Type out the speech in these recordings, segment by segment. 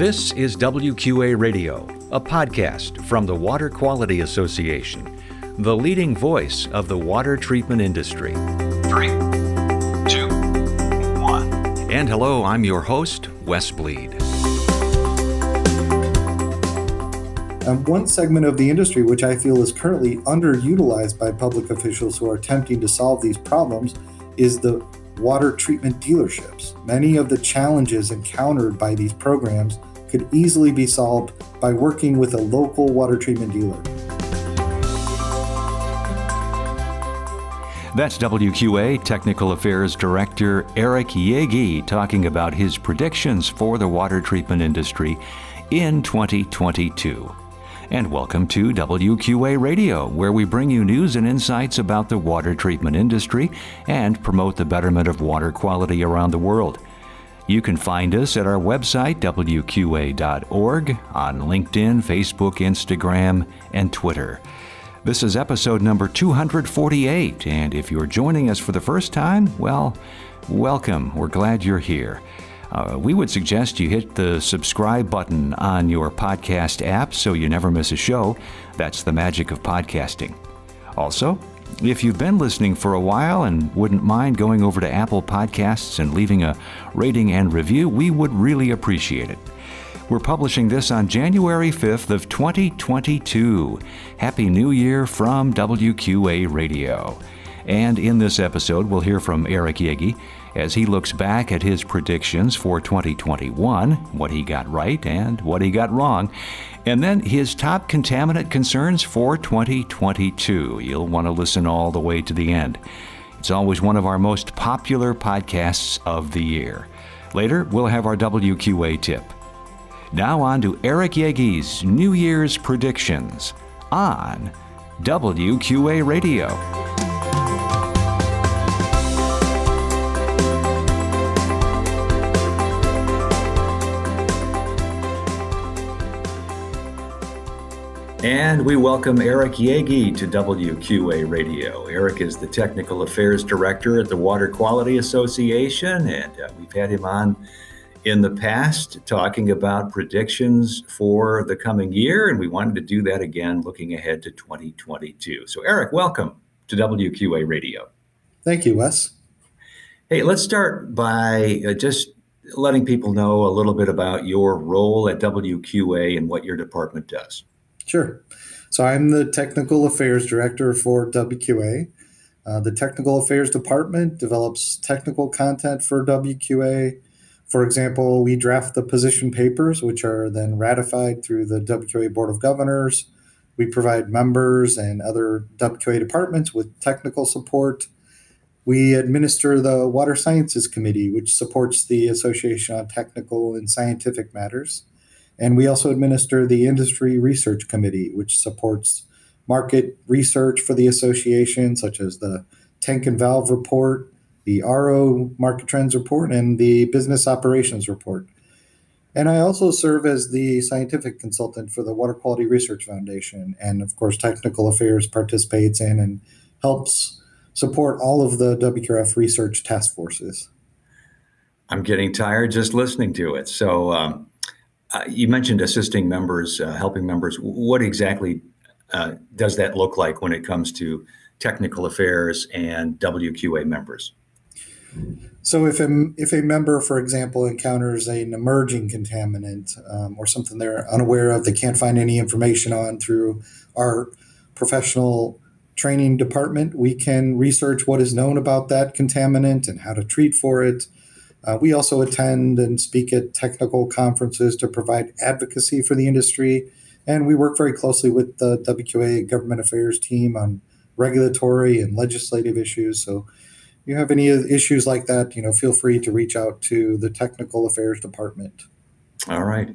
This is WQA Radio, a podcast from the Water Quality Association, the leading voice of the water treatment industry. Three, two, one. And hello, I'm your host, Wes Bleed. Um, one segment of the industry which I feel is currently underutilized by public officials who are attempting to solve these problems is the water treatment dealerships. Many of the challenges encountered by these programs could easily be solved by working with a local water treatment dealer. That's WQA Technical Affairs Director Eric Yeggy talking about his predictions for the water treatment industry in 2022. And welcome to WQA Radio, where we bring you news and insights about the water treatment industry and promote the betterment of water quality around the world. You can find us at our website, WQA.org, on LinkedIn, Facebook, Instagram, and Twitter. This is episode number 248, and if you're joining us for the first time, well, welcome. We're glad you're here. Uh, we would suggest you hit the subscribe button on your podcast app so you never miss a show. That's the magic of podcasting. Also, if you've been listening for a while and wouldn't mind going over to Apple Podcasts and leaving a rating and review, we would really appreciate it. We're publishing this on January 5th of 2022. Happy New Year from WQA Radio. And in this episode, we'll hear from Eric Yeggy as he looks back at his predictions for 2021, what he got right and what he got wrong, and then his top contaminant concerns for 2022. You'll want to listen all the way to the end. It's always one of our most popular podcasts of the year. Later, we'll have our WQA tip. Now, on to Eric Yeggy's New Year's predictions on WQA Radio. And we welcome Eric Yeggy to WQA Radio. Eric is the Technical Affairs Director at the Water Quality Association, and uh, we've had him on in the past talking about predictions for the coming year, and we wanted to do that again looking ahead to 2022. So, Eric, welcome to WQA Radio. Thank you, Wes. Hey, let's start by uh, just letting people know a little bit about your role at WQA and what your department does. Sure. So I'm the Technical Affairs Director for WQA. Uh, the Technical Affairs Department develops technical content for WQA. For example, we draft the position papers, which are then ratified through the WQA Board of Governors. We provide members and other WQA departments with technical support. We administer the Water Sciences Committee, which supports the Association on Technical and Scientific Matters. And we also administer the Industry Research Committee, which supports market research for the association, such as the Tank and Valve Report, the RO Market Trends Report, and the Business Operations Report. And I also serve as the scientific consultant for the Water Quality Research Foundation. And of course, Technical Affairs participates in and helps support all of the WQF research task forces. I'm getting tired just listening to it. So, um, uh, you mentioned assisting members, uh, helping members. What exactly uh, does that look like when it comes to technical affairs and WQA members? So, if a, if a member, for example, encounters an emerging contaminant um, or something they're unaware of, they can't find any information on through our professional training department, we can research what is known about that contaminant and how to treat for it. Uh, we also attend and speak at technical conferences to provide advocacy for the industry. And we work very closely with the WQA government affairs team on regulatory and legislative issues. So if you have any issues like that, you know, feel free to reach out to the technical affairs department. All right.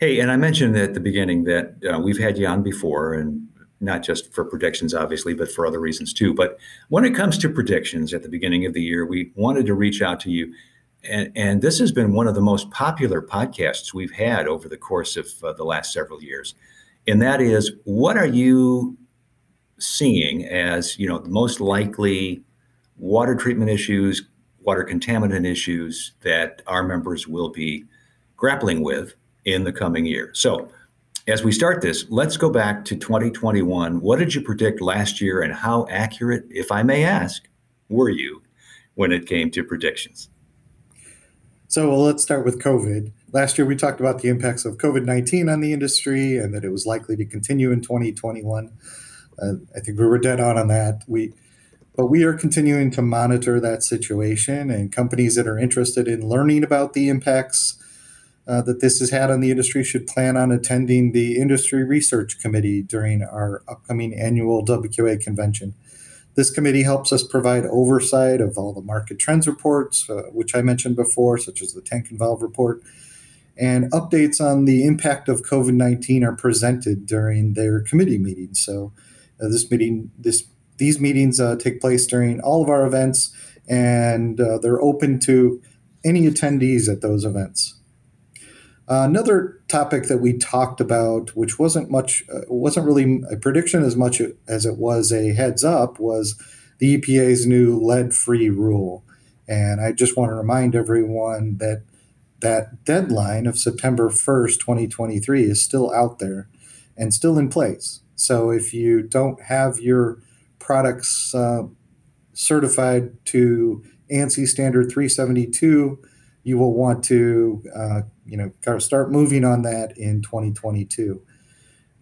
Hey, and I mentioned at the beginning that uh, we've had you on before, and not just for predictions, obviously, but for other reasons too. But when it comes to predictions at the beginning of the year, we wanted to reach out to you and, and, this has been one of the most popular podcasts we've had over the course of uh, the last several years. And that is, what are you seeing as you know the most likely water treatment issues, water contaminant issues that our members will be grappling with in the coming year. So, as we start this, let's go back to 2021. What did you predict last year, and how accurate, if I may ask, were you when it came to predictions? So well, let's start with COVID. Last year, we talked about the impacts of COVID 19 on the industry and that it was likely to continue in 2021. Uh, I think we were dead on on that. We, but we are continuing to monitor that situation, and companies that are interested in learning about the impacts uh, that this has had on the industry should plan on attending the Industry Research Committee during our upcoming annual WQA convention. This committee helps us provide oversight of all the market trends reports, uh, which I mentioned before, such as the tank and valve report, and updates on the impact of COVID 19 are presented during their committee meetings. So, uh, this meeting, this these meetings uh, take place during all of our events, and uh, they're open to any attendees at those events. Uh, another topic that we talked about, which wasn't much, uh, wasn't really a prediction as much as it was a heads up, was the EPA's new lead-free rule. And I just want to remind everyone that that deadline of September 1st, 2023 is still out there and still in place. So if you don't have your products uh, certified to ANSI standard 372, you will want to uh, you know kind of start moving on that in 2022.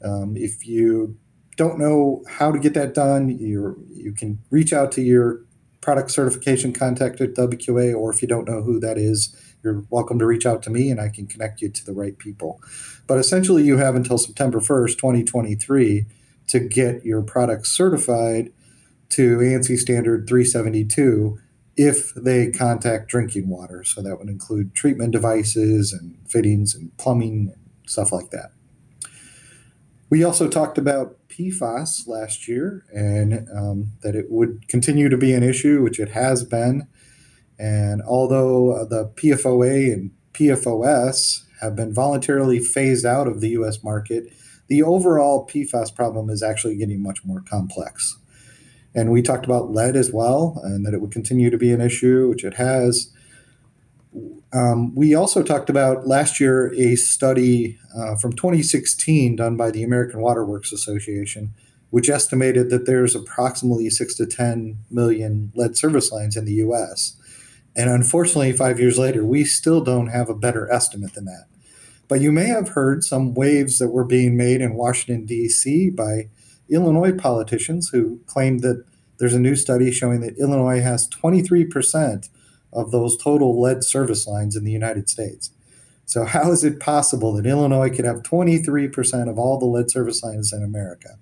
Um, if you don't know how to get that done, you you can reach out to your product certification contact at WQA, or if you don't know who that is, you're welcome to reach out to me and I can connect you to the right people. But essentially, you have until September 1st, 2023 to get your product certified to ANSI standard 372 if they contact drinking water. So that would include treatment devices and fittings and plumbing and stuff like that. We also talked about PFAS last year and um, that it would continue to be an issue, which it has been. And although the PFOA and PFOS have been voluntarily phased out of the US market, the overall PFAS problem is actually getting much more complex. And we talked about lead as well, and that it would continue to be an issue, which it has. Um, we also talked about last year a study uh, from 2016 done by the American Water Works Association, which estimated that there's approximately six to 10 million lead service lines in the US. And unfortunately, five years later, we still don't have a better estimate than that. But you may have heard some waves that were being made in Washington, D.C. by Illinois politicians who claimed that there's a new study showing that Illinois has 23% of those total lead service lines in the United States. So, how is it possible that Illinois could have 23% of all the lead service lines in America?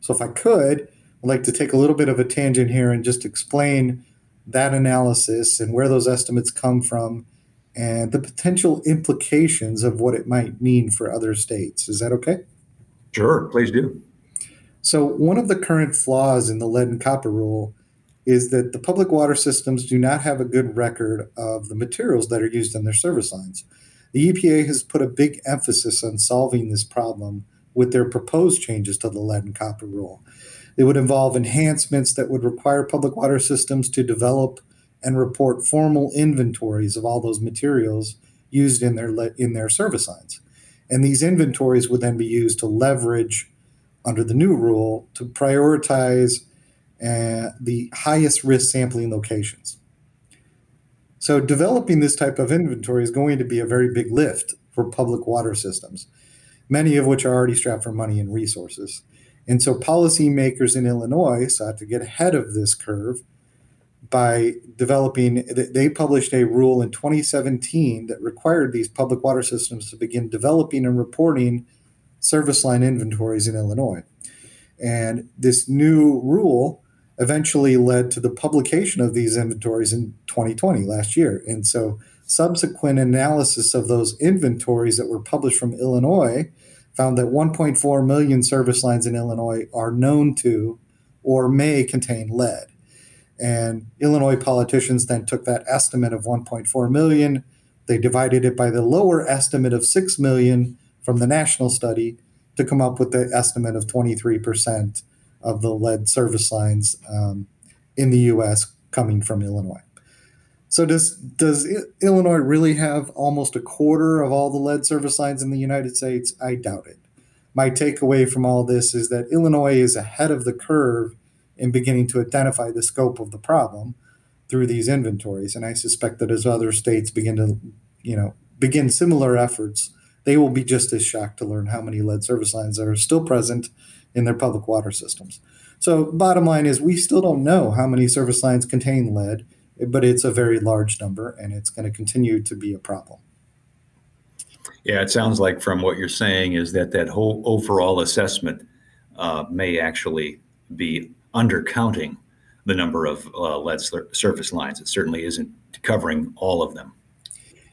So, if I could, I'd like to take a little bit of a tangent here and just explain that analysis and where those estimates come from and the potential implications of what it might mean for other states. Is that okay? Sure, please do. So, one of the current flaws in the lead and copper rule is that the public water systems do not have a good record of the materials that are used in their service lines. The EPA has put a big emphasis on solving this problem with their proposed changes to the lead and copper rule. It would involve enhancements that would require public water systems to develop and report formal inventories of all those materials used in their in their service lines. And these inventories would then be used to leverage under the new rule to prioritize uh, the highest risk sampling locations. So, developing this type of inventory is going to be a very big lift for public water systems, many of which are already strapped for money and resources. And so, policymakers in Illinois sought to get ahead of this curve by developing, they published a rule in 2017 that required these public water systems to begin developing and reporting service line inventories in Illinois. And this new rule eventually led to the publication of these inventories in 2020, last year. And so subsequent analysis of those inventories that were published from Illinois found that 1.4 million service lines in Illinois are known to or may contain lead. And Illinois politicians then took that estimate of 1.4 million, they divided it by the lower estimate of 6 million from the national study to come up with the estimate of 23% of the lead service lines um, in the US coming from Illinois. So does does Illinois really have almost a quarter of all the lead service lines in the United States? I doubt it. My takeaway from all this is that Illinois is ahead of the curve in beginning to identify the scope of the problem through these inventories, and I suspect that as other states begin to, you know, begin similar efforts, they will be just as shocked to learn how many lead service lines are still present in their public water systems. So, bottom line is, we still don't know how many service lines contain lead, but it's a very large number and it's going to continue to be a problem. Yeah, it sounds like from what you're saying is that that whole overall assessment uh, may actually be undercounting the number of uh, lead service lines. It certainly isn't covering all of them.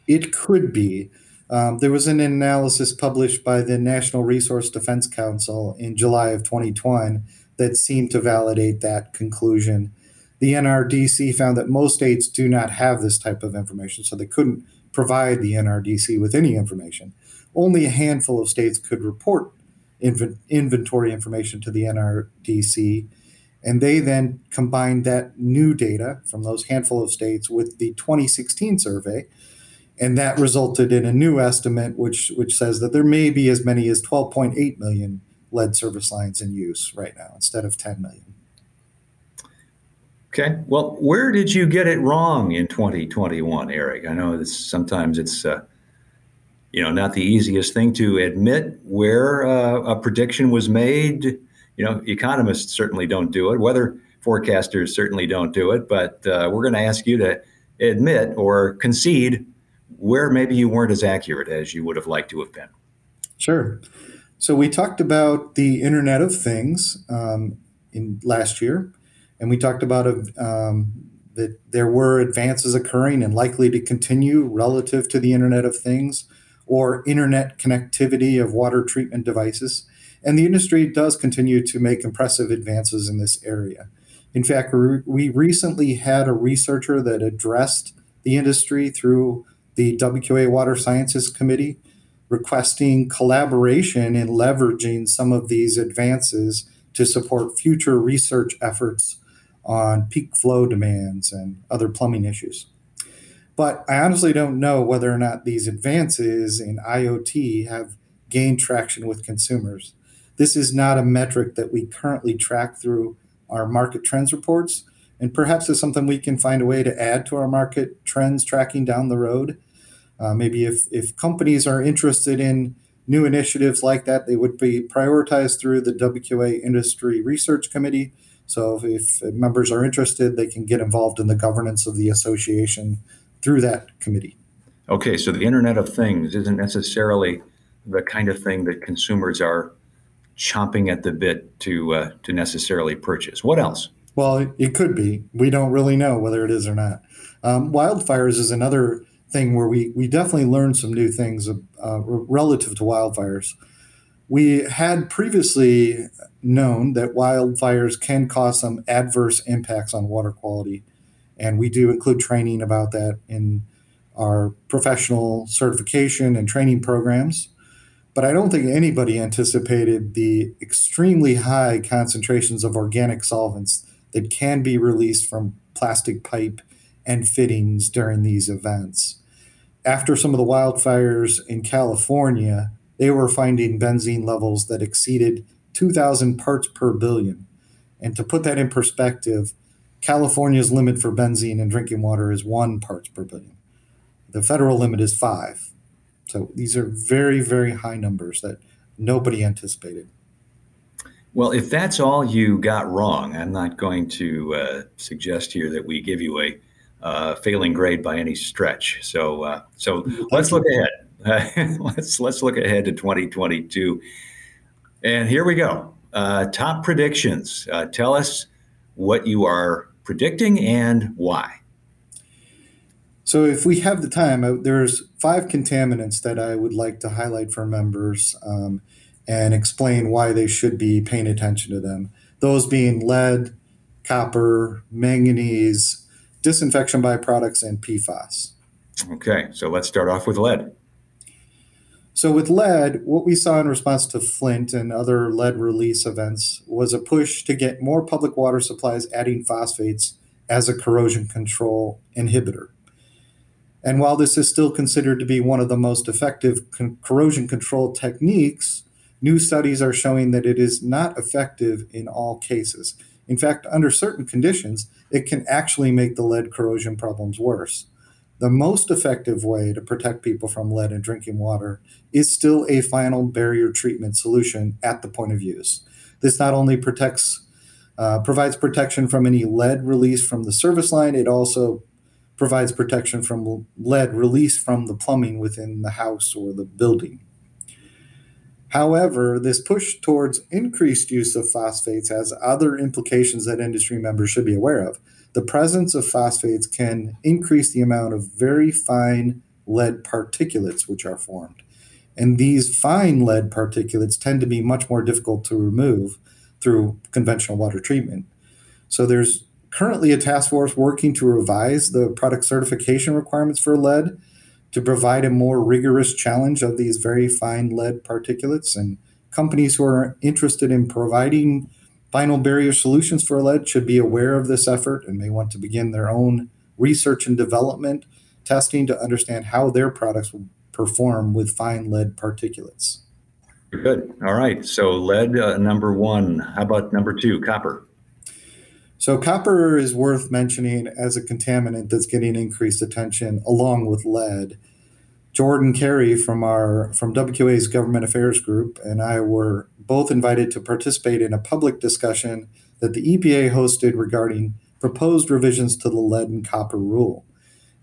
It could be. Um, there was an analysis published by the National Resource Defense Council in July of 2020 that seemed to validate that conclusion. The NRDC found that most states do not have this type of information, so they couldn't provide the NRDC with any information. Only a handful of states could report inv- inventory information to the NRDC, and they then combined that new data from those handful of states with the 2016 survey and that resulted in a new estimate which which says that there may be as many as 12.8 million lead service lines in use right now instead of 10 million. Okay. Well, where did you get it wrong in 2021, Eric? I know this, sometimes it's uh, you know not the easiest thing to admit where uh, a prediction was made. You know, economists certainly don't do it. Weather forecasters certainly don't do it. But uh, we're going to ask you to admit or concede where maybe you weren't as accurate as you would have liked to have been. Sure. So we talked about the Internet of Things um, in last year, and we talked about um, that there were advances occurring and likely to continue relative to the Internet of Things or internet connectivity of water treatment devices. And the industry does continue to make impressive advances in this area. In fact, we recently had a researcher that addressed the industry through the WQA Water Sciences Committee, requesting collaboration in leveraging some of these advances to support future research efforts on peak flow demands and other plumbing issues. But I honestly don't know whether or not these advances in IoT have gained traction with consumers. This is not a metric that we currently track through our market trends reports, and perhaps it's something we can find a way to add to our market trends tracking down the road. Uh, maybe if, if companies are interested in new initiatives like that, they would be prioritized through the WQA Industry Research Committee. So if, members are interested, they can get involved in the governance of the association through that committee. Okay, so the Internet of Things isn't necessarily the kind of thing that consumers are chomping at the bit to uh, to necessarily purchase. What else? Well, it could be. We don't really know whether it is or not. Um, wildfires is another thing where we we definitely learned some new things uh, relative to wildfires. We had previously known that wildfires can cause some adverse impacts on water quality, and we do include training about that in our professional certification and training programs. But I don't think anybody anticipated the extremely high concentrations of organic solvents that can be released from plastic pipe and fittings during these events after some of the wildfires in California, they were finding benzene levels that exceeded 2,000 parts per billion. And to put that in perspective, California's limit for benzene in drinking water is one parts per billion. The federal limit is five. So these are very, very high numbers that nobody anticipated. Well, if that's all you got wrong, I'm not going to uh, suggest here that we give you a uh, failing grade by any stretch. So uh, so let's look ahead. let's let's look ahead to 2022, and here we go. Uh, top predictions. Uh, tell us what you are predicting and why. So, if we have the time, uh, there's five contaminants that I would like to highlight for members um, and explain why they should be paying attention to them. Those being lead, copper, manganese, disinfection byproducts, and PFAS. Okay, so let's start off with lead. So, with lead, what we saw in response to Flint and other lead release events was a push to get more public water supplies adding phosphates as a corrosion control inhibitor. And while this is still considered to be one of the most effective con- corrosion control techniques, new studies are showing that it is not effective in all cases. In fact, under certain conditions, it can actually make the lead corrosion problems worse. The most effective way to protect people from lead in drinking water is still a final barrier treatment solution at the point of use. This not only protects uh, provides protection from any lead release from the service line, it also provides protection from lead release from the plumbing within the house or the building. However, this push towards increased use of phosphates has other implications that industry members should be aware of. The presence of phosphates can increase the amount of very fine lead particulates which are formed. And these fine lead particulates tend to be much more difficult to remove through conventional water treatment. So there's currently a task force working to revise the product certification requirements for lead to provide a more rigorous challenge of these very fine lead particulates. And companies who are interested in providing final barrier solutions for lead should be aware of this effort and may want to begin their own research and development testing to understand how their products will perform with fine lead particulates. Good. All right. So lead uh, number one. How about number two, copper? So copper is worth mentioning as a contaminant that's getting increased attention along with lead. Jordan Carey from our from WQA's Government Affairs Group and I were both invited to participate in a public discussion that the EPA hosted regarding proposed revisions to the lead and copper rule.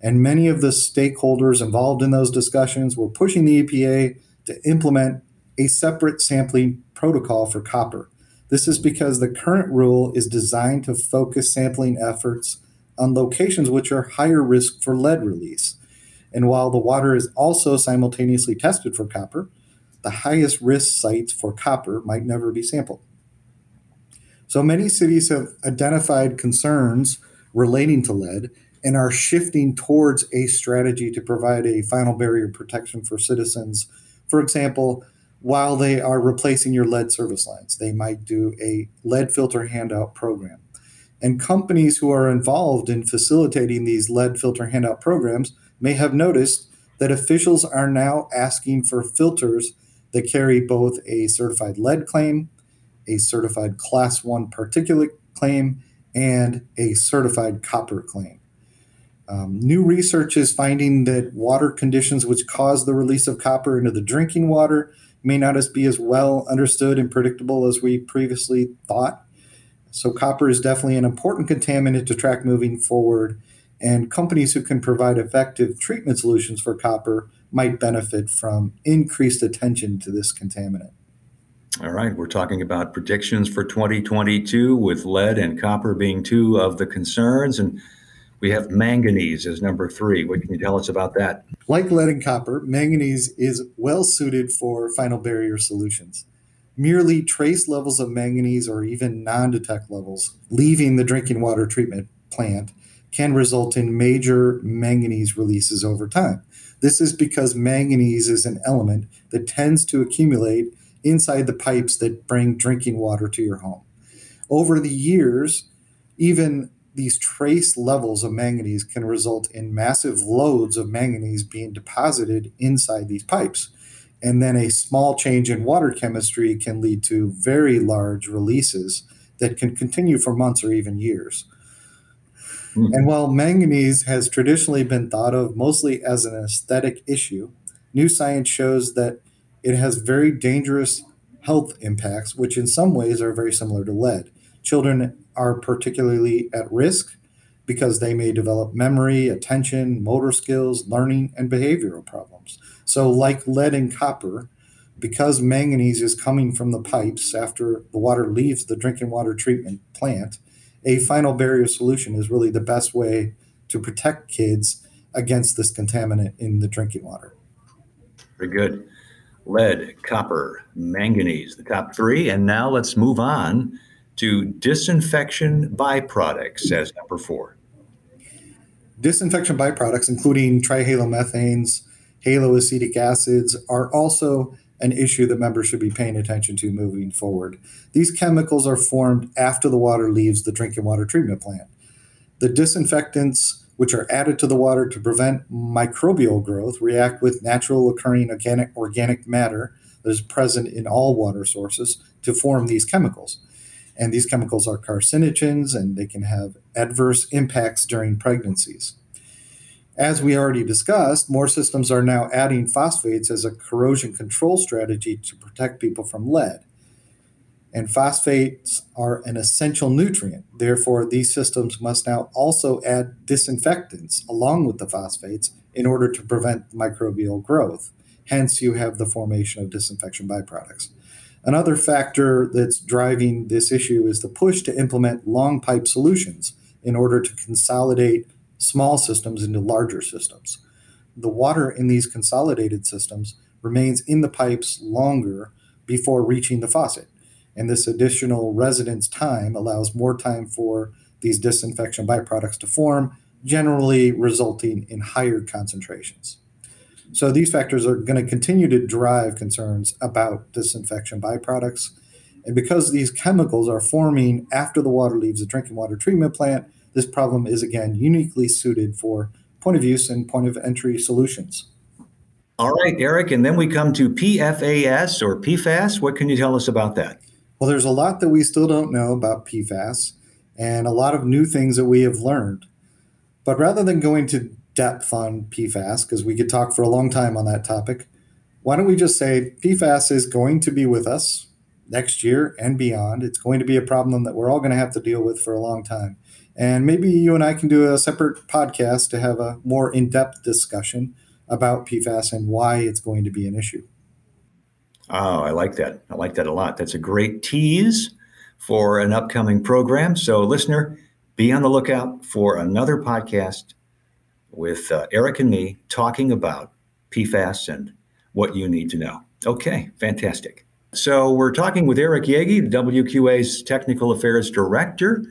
And many of the stakeholders involved in those discussions were pushing the EPA to implement a separate sampling protocol for copper. This is because the current rule is designed to focus sampling efforts on locations which are higher risk for lead release. And while the water is also simultaneously tested for copper, the highest risk sites for copper might never be sampled. So many cities have identified concerns relating to lead and are shifting towards a strategy to provide a final barrier protection for citizens. For example, while they are replacing your lead service lines. They might do a lead filter handout program. And companies who are involved in facilitating these lead filter handout programs may have noticed that officials are now asking for filters that carry both a certified lead claim, a certified class 1 particulate claim, and a certified copper claim. Um, new research is finding that water conditions which cause the release of copper into the drinking water may not as be as well understood and predictable as we previously thought. So copper is definitely an important contaminant to track moving forward, and companies who can provide effective treatment solutions for copper might benefit from increased attention to this contaminant. All right, we're talking about predictions for 2022 with lead and copper being two of the concerns and we have manganese as number three. What can you tell us about that? Like lead and copper, manganese is well suited for final barrier solutions. Merely trace levels of manganese or even non detect levels leaving the drinking water treatment plant can result in major manganese releases over time. This is because manganese is an element that tends to accumulate inside the pipes that bring drinking water to your home. Over the years, even these trace levels of manganese can result in massive loads of manganese being deposited inside these pipes. And then a small change in water chemistry can lead to very large releases that can continue for months or even years. Mm-hmm. And while manganese has traditionally been thought of mostly as an aesthetic issue, new science shows that it has very dangerous health impacts, which in some ways are very similar to lead. Children are particularly at risk because they may develop memory, attention, motor skills, learning, and behavioral problems. So, like lead and copper, because manganese is coming from the pipes after the water leaves the drinking water treatment plant, a final barrier solution is really the best way to protect kids against this contaminant in the drinking water. Very good. Lead, copper, manganese, the top three. And now let's move on to disinfection byproducts as number four. Disinfection byproducts, including trihalomethanes, haloacetic acids, are also an issue that members should be paying attention to moving forward. These chemicals are formed after the water leaves the drinking water treatment plant. The disinfectants which are added to the water to prevent microbial growth, react with natural occurring organic, organic matter that is present in all water sources to form these chemicals. And these chemicals are carcinogens and they can have adverse impacts during pregnancies. As we already discussed, more systems are now adding phosphates as a corrosion control strategy to protect people from lead. And phosphates are an essential nutrient. Therefore, these systems must now also add disinfectants along with the phosphates in order to prevent microbial growth. Hence, you have the formation of disinfection byproducts. Another factor that's driving this issue is the push to implement long pipe solutions in order to consolidate small systems into larger systems. The water in these consolidated systems remains in the pipes longer before reaching the faucet. And this additional residence time allows more time for these disinfection byproducts to form, generally resulting in higher concentrations. So these factors are going to continue to drive concerns about disinfection byproducts. And because these chemicals are forming after the water leaves the drinking water treatment plant, this problem is again uniquely suited for point of use and point of entry solutions. All right, Eric, and then we come to PFAS or PFAS. What can you tell us about that? Well, there's a lot that we still don't know about PFAS and a lot of new things that we have learned. But rather than going to depth on PFAS, because we could talk for a long time on that topic, why don't we just say PFAS is going to be with us next year and beyond? It's going to be a problem that we're all going to have to deal with for a long time. And maybe you and I can do a separate podcast to have a more in depth discussion about PFAS and why it's going to be an issue. Oh, I like that. I like that a lot. That's a great tease for an upcoming program. So, listener, be on the lookout for another podcast with uh, Eric and me talking about PFAS and what you need to know. Okay, fantastic. So, we're talking with Eric the WQA's Technical Affairs Director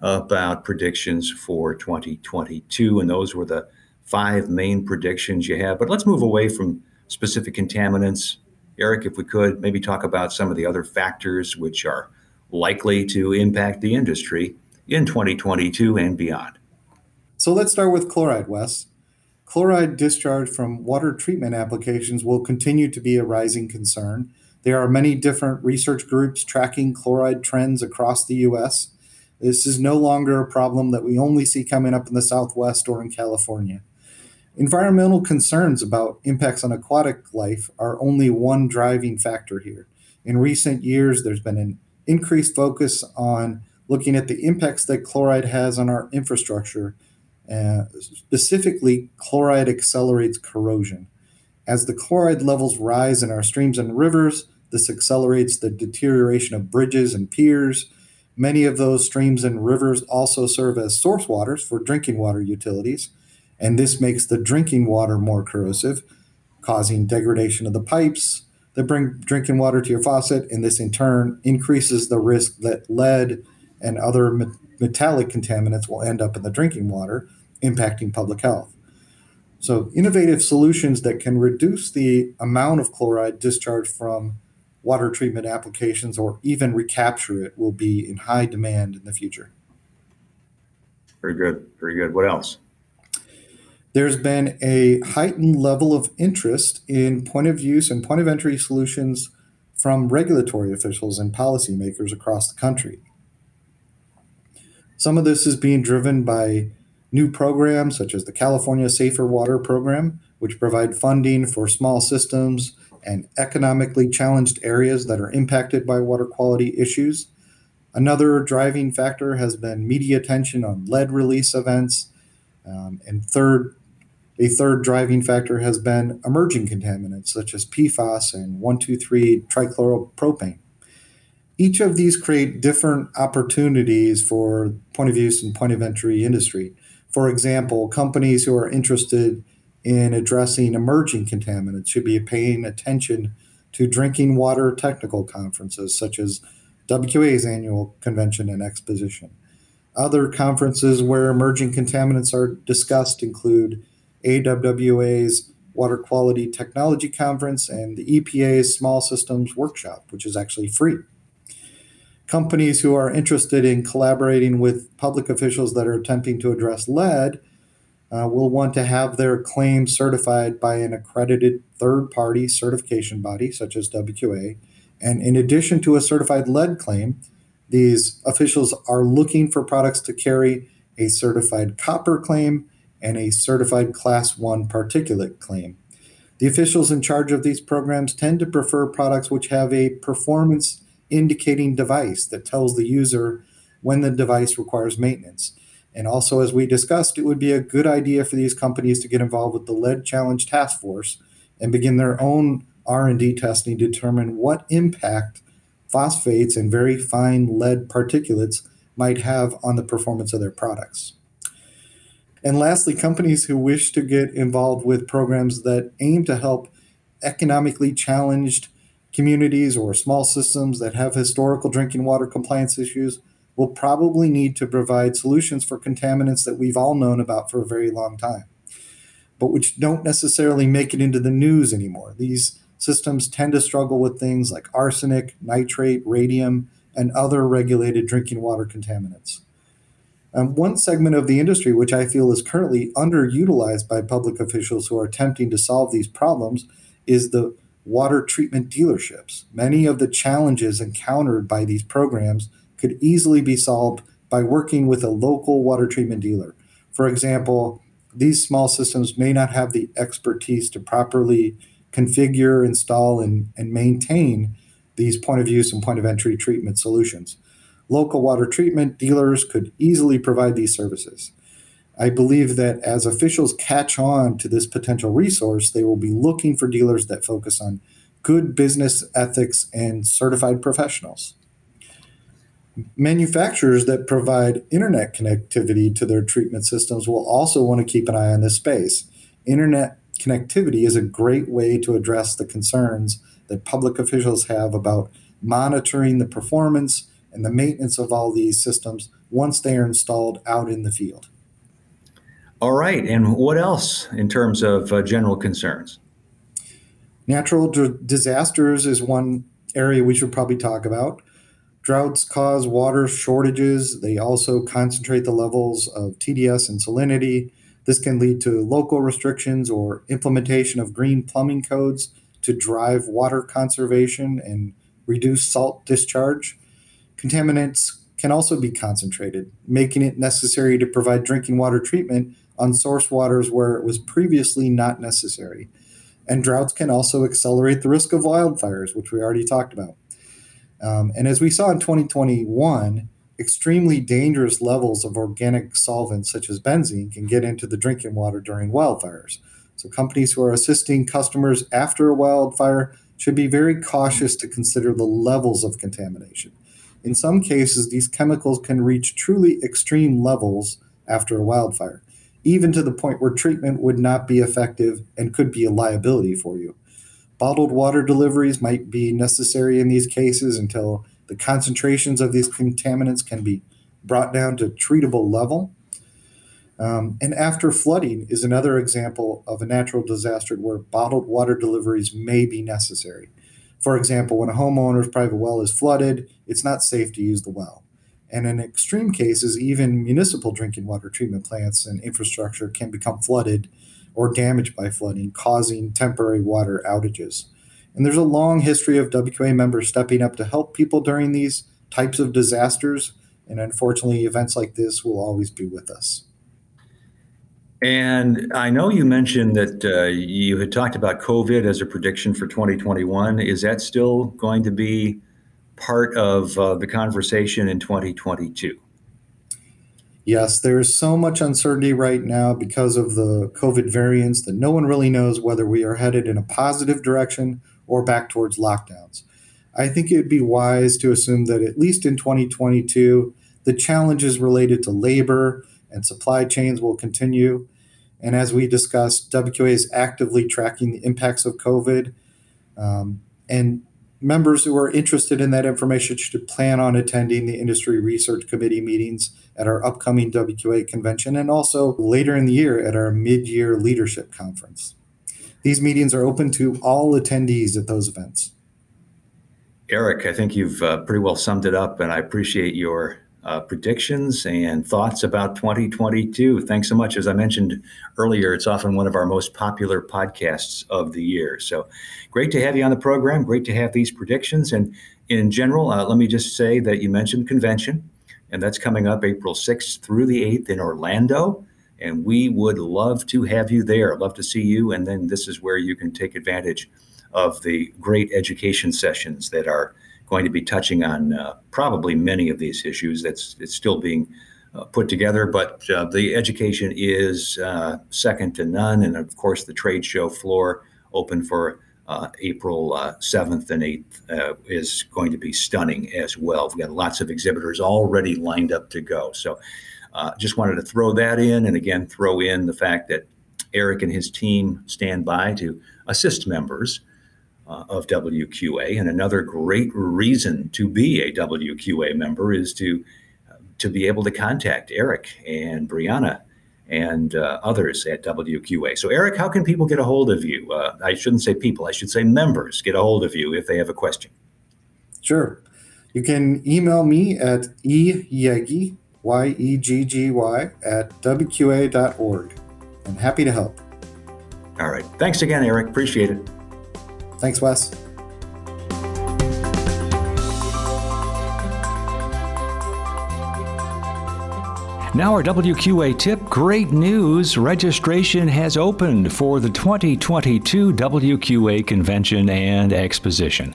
about predictions for 2022. And those were the five main predictions you have. But let's move away from specific contaminants. Eric, if we could, maybe talk about some of the other factors which are likely to impact the industry in 2022 and beyond. So let's start with chloride, Wes. Chloride discharge from water treatment applications will continue to be a rising concern. There are many different research groups tracking chloride trends across the U.S. This is no longer a problem that we only see coming up in the Southwest or in California. Environmental concerns about impacts on aquatic life are only one driving factor here. In recent years, there's been an increased focus on looking at the impacts that chloride has on our infrastructure. Uh, specifically, chloride accelerates corrosion. As the chloride levels rise in our streams and rivers, this accelerates the deterioration of bridges and piers, Many of those streams and rivers also serve as source waters for drinking water utilities, and this makes the drinking water more corrosive, causing degradation of the pipes that bring drinking water to your faucet, and this in turn increases the risk that lead and other metallic contaminants will end up in the drinking water, impacting public health. So, innovative solutions that can reduce the amount of chloride discharged from water treatment applications or even recapture it will be in high demand in the future. Very good. Very good. What else? There's been a heightened level of interest in point of use and point of entry solutions from regulatory officials and policymakers across the country. Some of this is being driven by new programs such as the California Safer Water Program, which provide funding for small systems and economically challenged areas that are impacted by water quality issues. Another driving factor has been media attention on lead release events. Um, and third, a third driving factor has been emerging contaminants such as PFAS and 1,2,3 trichloropropane. Each of these create different opportunities for point of use and point of entry industry. For example, companies who are interested in addressing emerging contaminants should be paying attention to drinking water technical conferences such as WQA's annual convention and exposition. Other conferences where emerging contaminants are discussed include AWWA's Water Quality Technology Conference and the EPA's Small Systems Workshop, which is actually free. Companies who are interested in collaborating with public officials that are attempting to address lead uh, will want to have their claim certified by an accredited third party certification body, such as WQA. And in addition to a certified lead claim, these officials are looking for products to carry a certified copper claim and a certified class 1 particulate claim. The officials in charge of these programs tend to prefer products which have a performance indicating device that tells the user when the device requires maintenance. And also, as we discussed, it would be a good idea for these companies to get involved with the Lead Challenge Task Force and begin their own R&D testing to determine what impact phosphates and very fine lead particulates might have on the performance of their products. And lastly, companies who wish to get involved with programs that aim to help economically challenged communities or small systems that have historical drinking water compliance issues will probably need to provide solutions for contaminants that we've all known about for a very long time, but which don't necessarily make it into the news anymore. These systems tend to struggle with things like arsenic, nitrate, radium, and other regulated drinking water contaminants. Um, one segment of the industry which I feel is currently underutilized by public officials who are attempting to solve these problems is the water treatment dealerships. Many of the challenges encountered by these programs could easily be solved by working with a local water treatment dealer. For example, these small systems may not have the expertise to properly configure, install, and, and maintain these point of use and point of entry treatment solutions. Local water treatment dealers could easily provide these services. I believe that as officials catch on to this potential resource, they will be looking for dealers that focus on good business ethics and certified professionals. Manufacturers that provide internet connectivity to their treatment systems will also want to keep an eye on this space. Internet connectivity is a great way to address the concerns that public officials have about monitoring the performance and the maintenance of all these systems once they are installed out in the field. All right. And what else in terms of uh, general concerns? Natural d- disasters is one area we should probably talk about. Droughts cause water shortages. They also concentrate the levels of TDS and salinity. This can lead to local restrictions or implementation of green plumbing codes to drive water conservation and reduce salt discharge. Contaminants can also be concentrated, making it necessary to provide drinking water treatment on source waters where it was previously not necessary. And droughts can also accelerate the risk of wildfires, which we already talked about. Um, and as we saw in 2021, extremely dangerous levels of organic solvents such as benzene can get into the drinking water during wildfires. So, companies who are assisting customers after a wildfire should be very cautious to consider the levels of contamination. In some cases, these chemicals can reach truly extreme levels after a wildfire, even to the point where treatment would not be effective and could be a liability for you. Bottled water deliveries might be necessary in these cases until the concentrations of these contaminants can be brought down to treatable level. Um, and after flooding is another example of a natural disaster where bottled water deliveries may be necessary. For example, when a homeowner's private well is flooded, it's not safe to use the well. And in extreme cases, even municipal drinking water treatment plants and infrastructure can become flooded or damaged by flooding, causing temporary water outages. And there's a long history of WQA members stepping up to help people during these types of disasters. And unfortunately, events like this will always be with us. And I know you mentioned that uh, you had talked about COVID as a prediction for 2021. Is that still going to be part of uh, the conversation in 2022? Yes, there's so much uncertainty right now because of the COVID variants that no one really knows whether we are headed in a positive direction or back towards lockdowns. I think it would be wise to assume that at least in 2022, the challenges related to labor and supply chains will continue. And as we discussed, WQA is actively tracking the impacts of COVID. Um, and members who are interested in that information should plan on attending the industry research committee meetings at our upcoming WQA convention and also later in the year at our mid year leadership conference. These meetings are open to all attendees at those events. Eric, I think you've uh, pretty well summed it up, and I appreciate your uh, predictions and thoughts about 2022. Thanks so much. As I mentioned earlier, it's often one of our most popular podcasts of the year. So great to have you on the program. Great to have these predictions. And in general, uh, let me just say that you mentioned convention, and that's coming up April 6th through the 8th in Orlando. And we would love to have you there. Love to see you. And then this is where you can take advantage of the great education sessions that are going to be touching on uh, probably many of these issues. That's it's still being uh, put together, but uh, the education is uh, second to none. And of course, the trade show floor open for uh, April 7th and 8th is going to be stunning as well. We've got lots of exhibitors already lined up to go. So just wanted to throw that in, and again, throw in the fact that Eric and his team stand by to assist members uh, of WQA. And another great reason to be a WQA member is to to be able to contact Eric and Brianna and uh, others at WQA. So, Eric, how can people get a hold of you? Uh, I shouldn't say people; I should say members get a hold of you if they have a question. Sure. You can email me at eyeggy, Y-E-G-G-Y, at wqa.org. I'm happy to help. All right. Thanks again, Eric. Appreciate it. Thanks, Wes. Now, our WQA tip great news. Registration has opened for the 2022 WQA Convention and Exposition.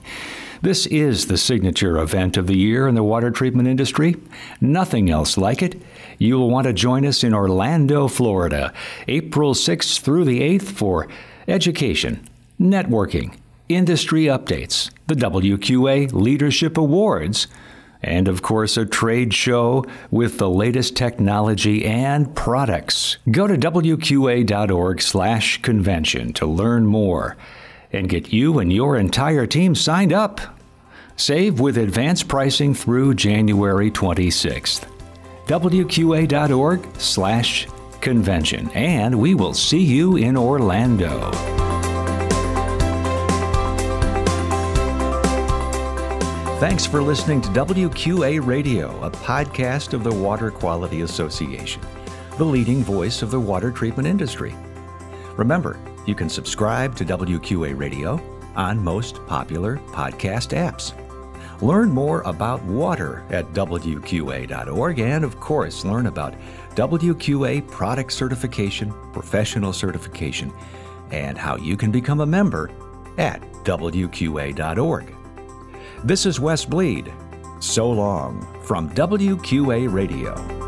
This is the signature event of the year in the water treatment industry. Nothing else like it. You will want to join us in Orlando, Florida, April 6th through the 8th for education, networking, industry updates, the WQA Leadership Awards, and of course, a trade show with the latest technology and products. Go to wqa.org/convention to learn more and get you and your entire team signed up. Save with advanced pricing through January 26th. wqa.org/convention and we will see you in Orlando. Thanks for listening to WQA Radio, a podcast of the Water Quality Association, the leading voice of the water treatment industry. Remember, you can subscribe to WQA Radio on most popular podcast apps. Learn more about water at WQA.org and, of course, learn about WQA product certification, professional certification, and how you can become a member at WQA.org. This is Wes Bleed. So long from WQA Radio.